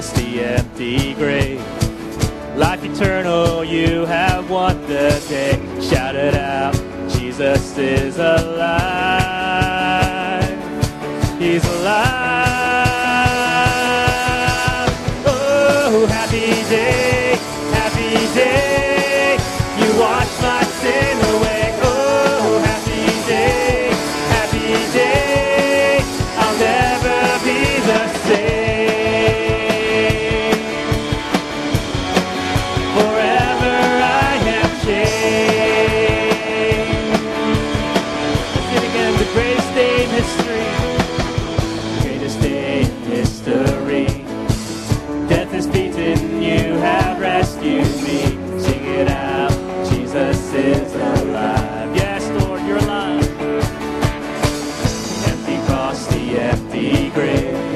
across the empty grave. Life eternal, you have won the day. Shout it out, Jesus is alive. across the empty grave.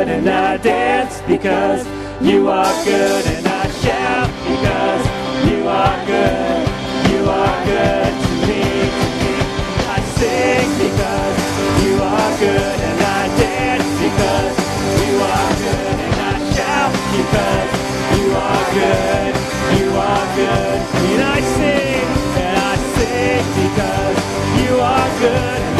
good and I dance because you are good and I shout because you are good. You are good to me. I sing because you are good and I dance because you are good and I shout because you are good. You are good. And I sing and I sing because you are good.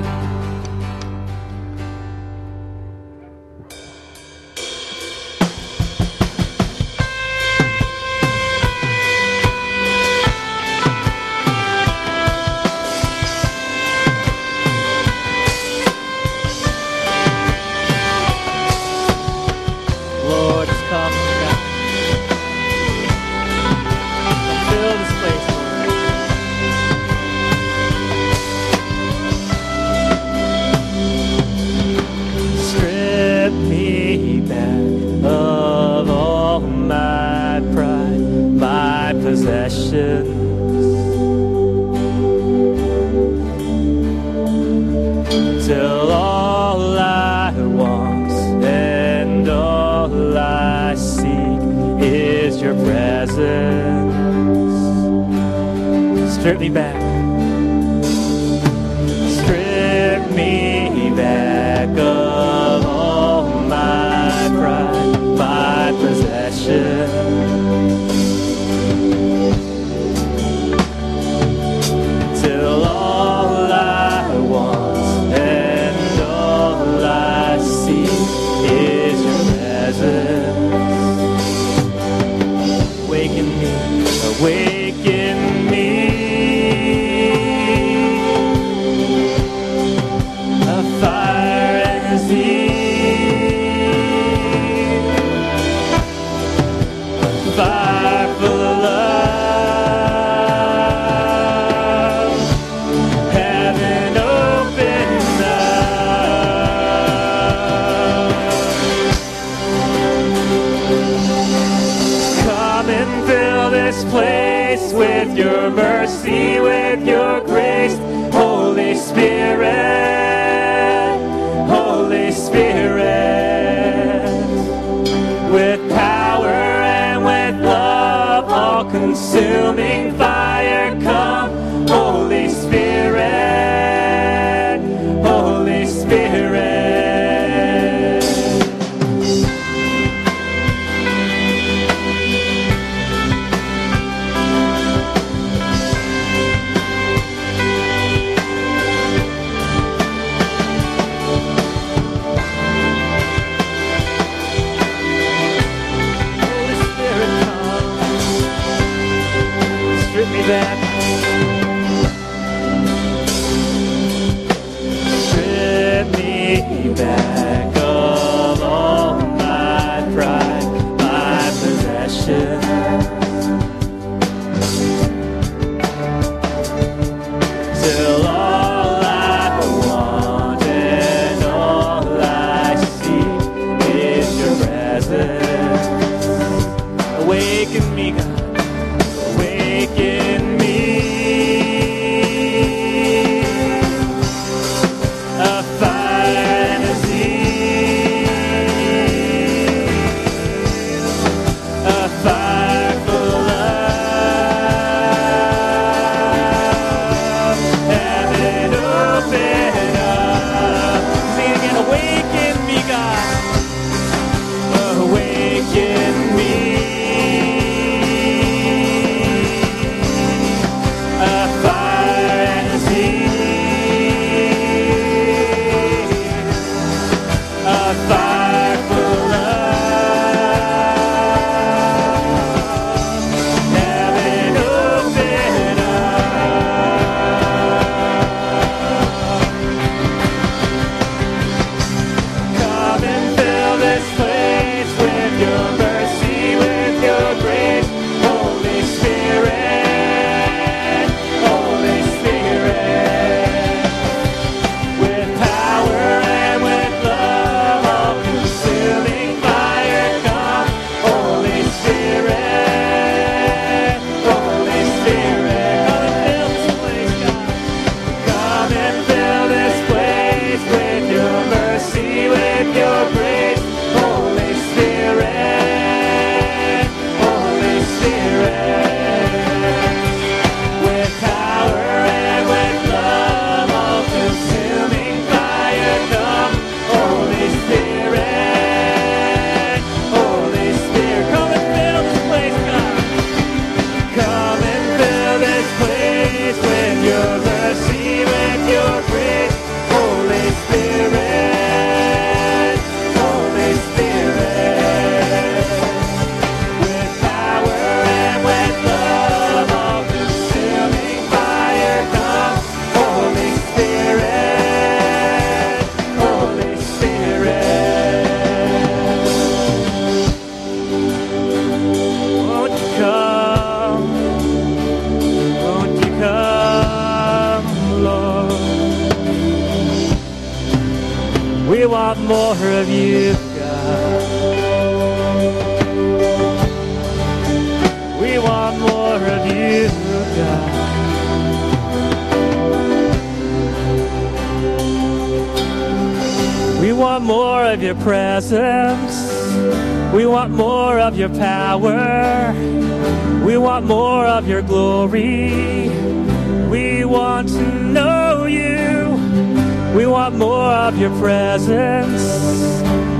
want to know you. We want more of your presence.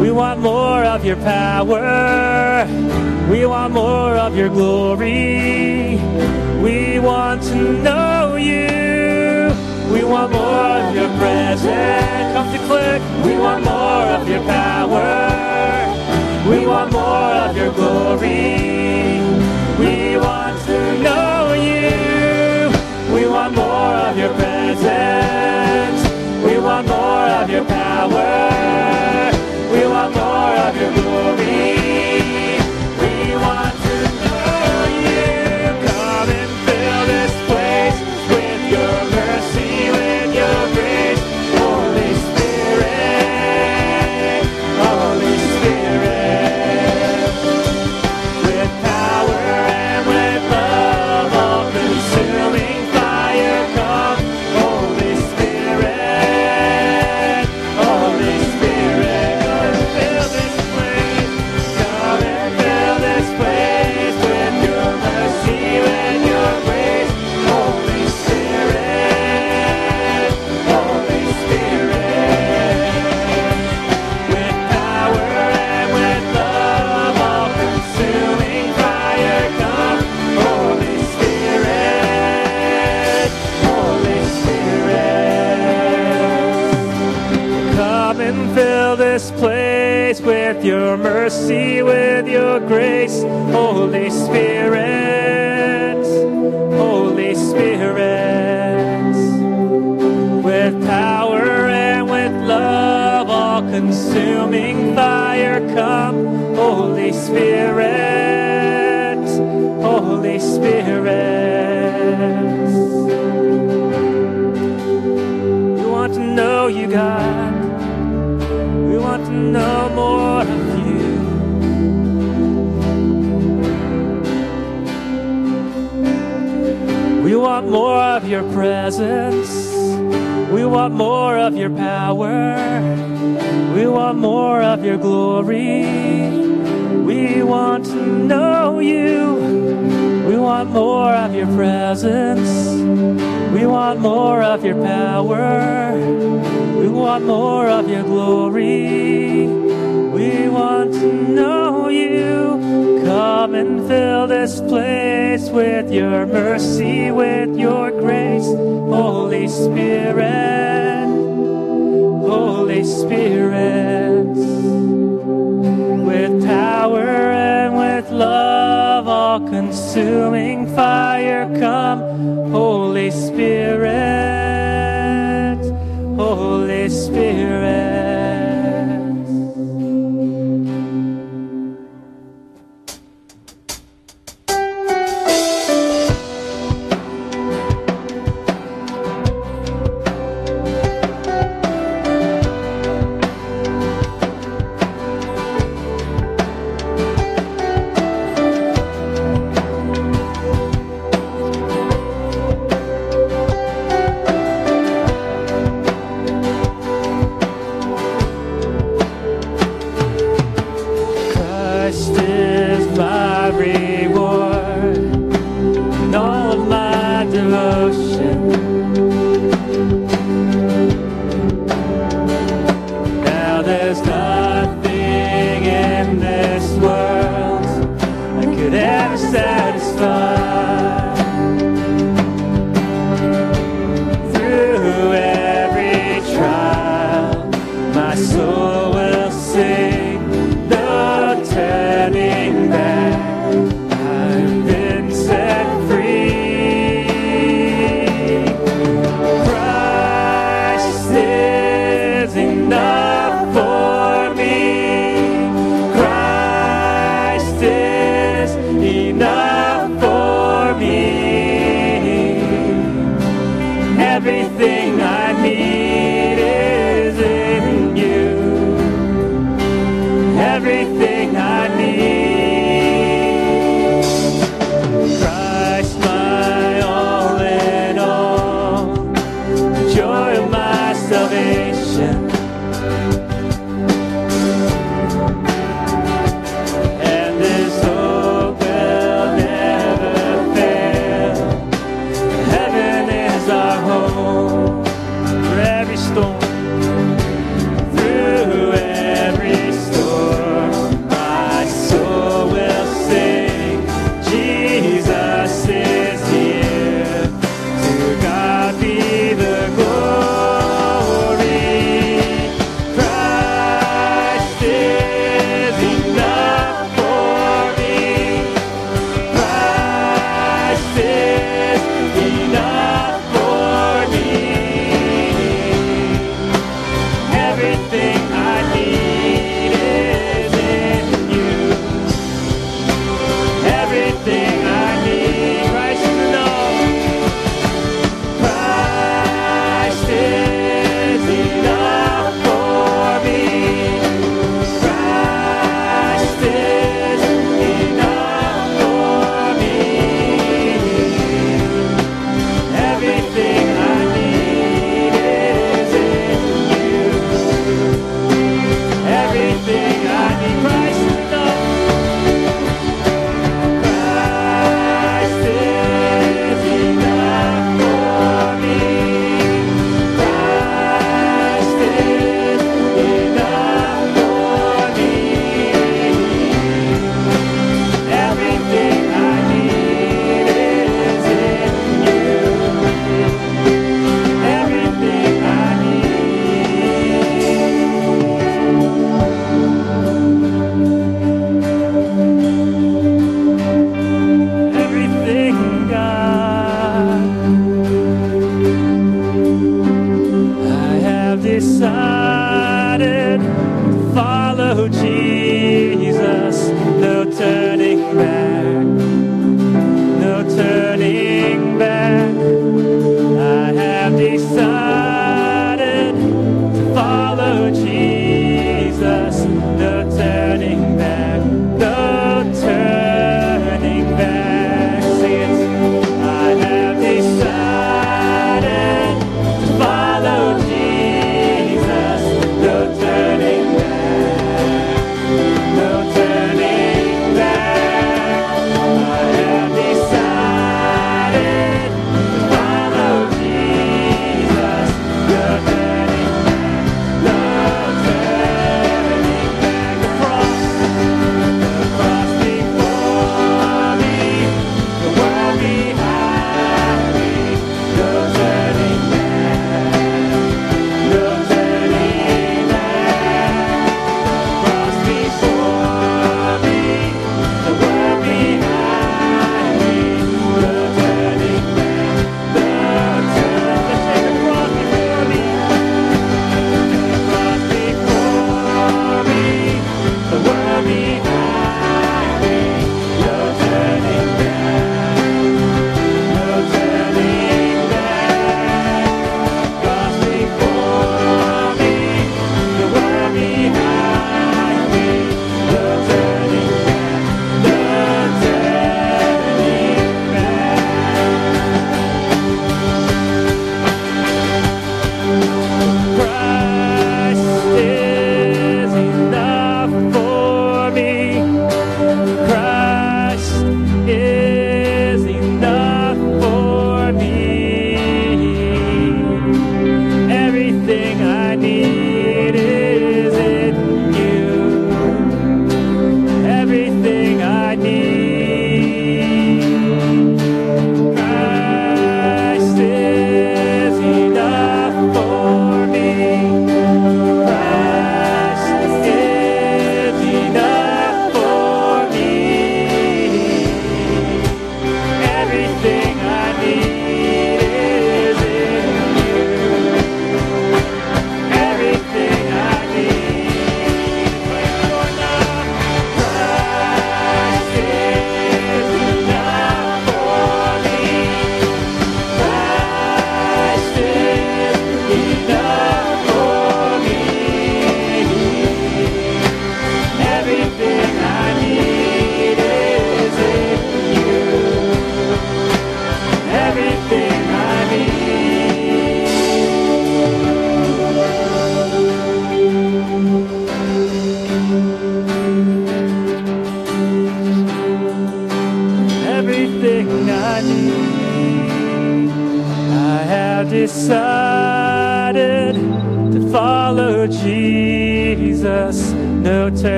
We want more of your power. We want more of your glory. We want to know you. We want more of your presence. Come declare. We want more of your power. We want more of your glory. We want to know you. We want more of your presence. We want more of your power. Of your power. We want more of your glory. We want to know you. Come and fill this place with your mercy, with your grace, Holy Spirit. Holy Spirit. With power and with love, all consuming fire, come, Holy Spirit. Holy Spirit. said.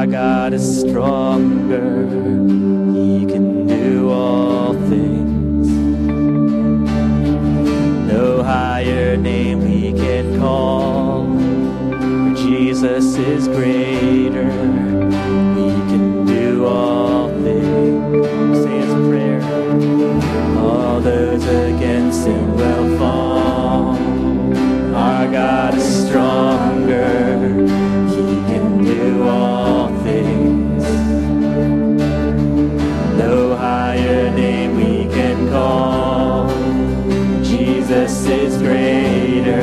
our God is stronger. He can do all things. No higher name we can call. For Jesus is great. Is greater.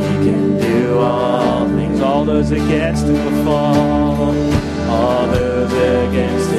We can do all things. All those against him will fall. All those against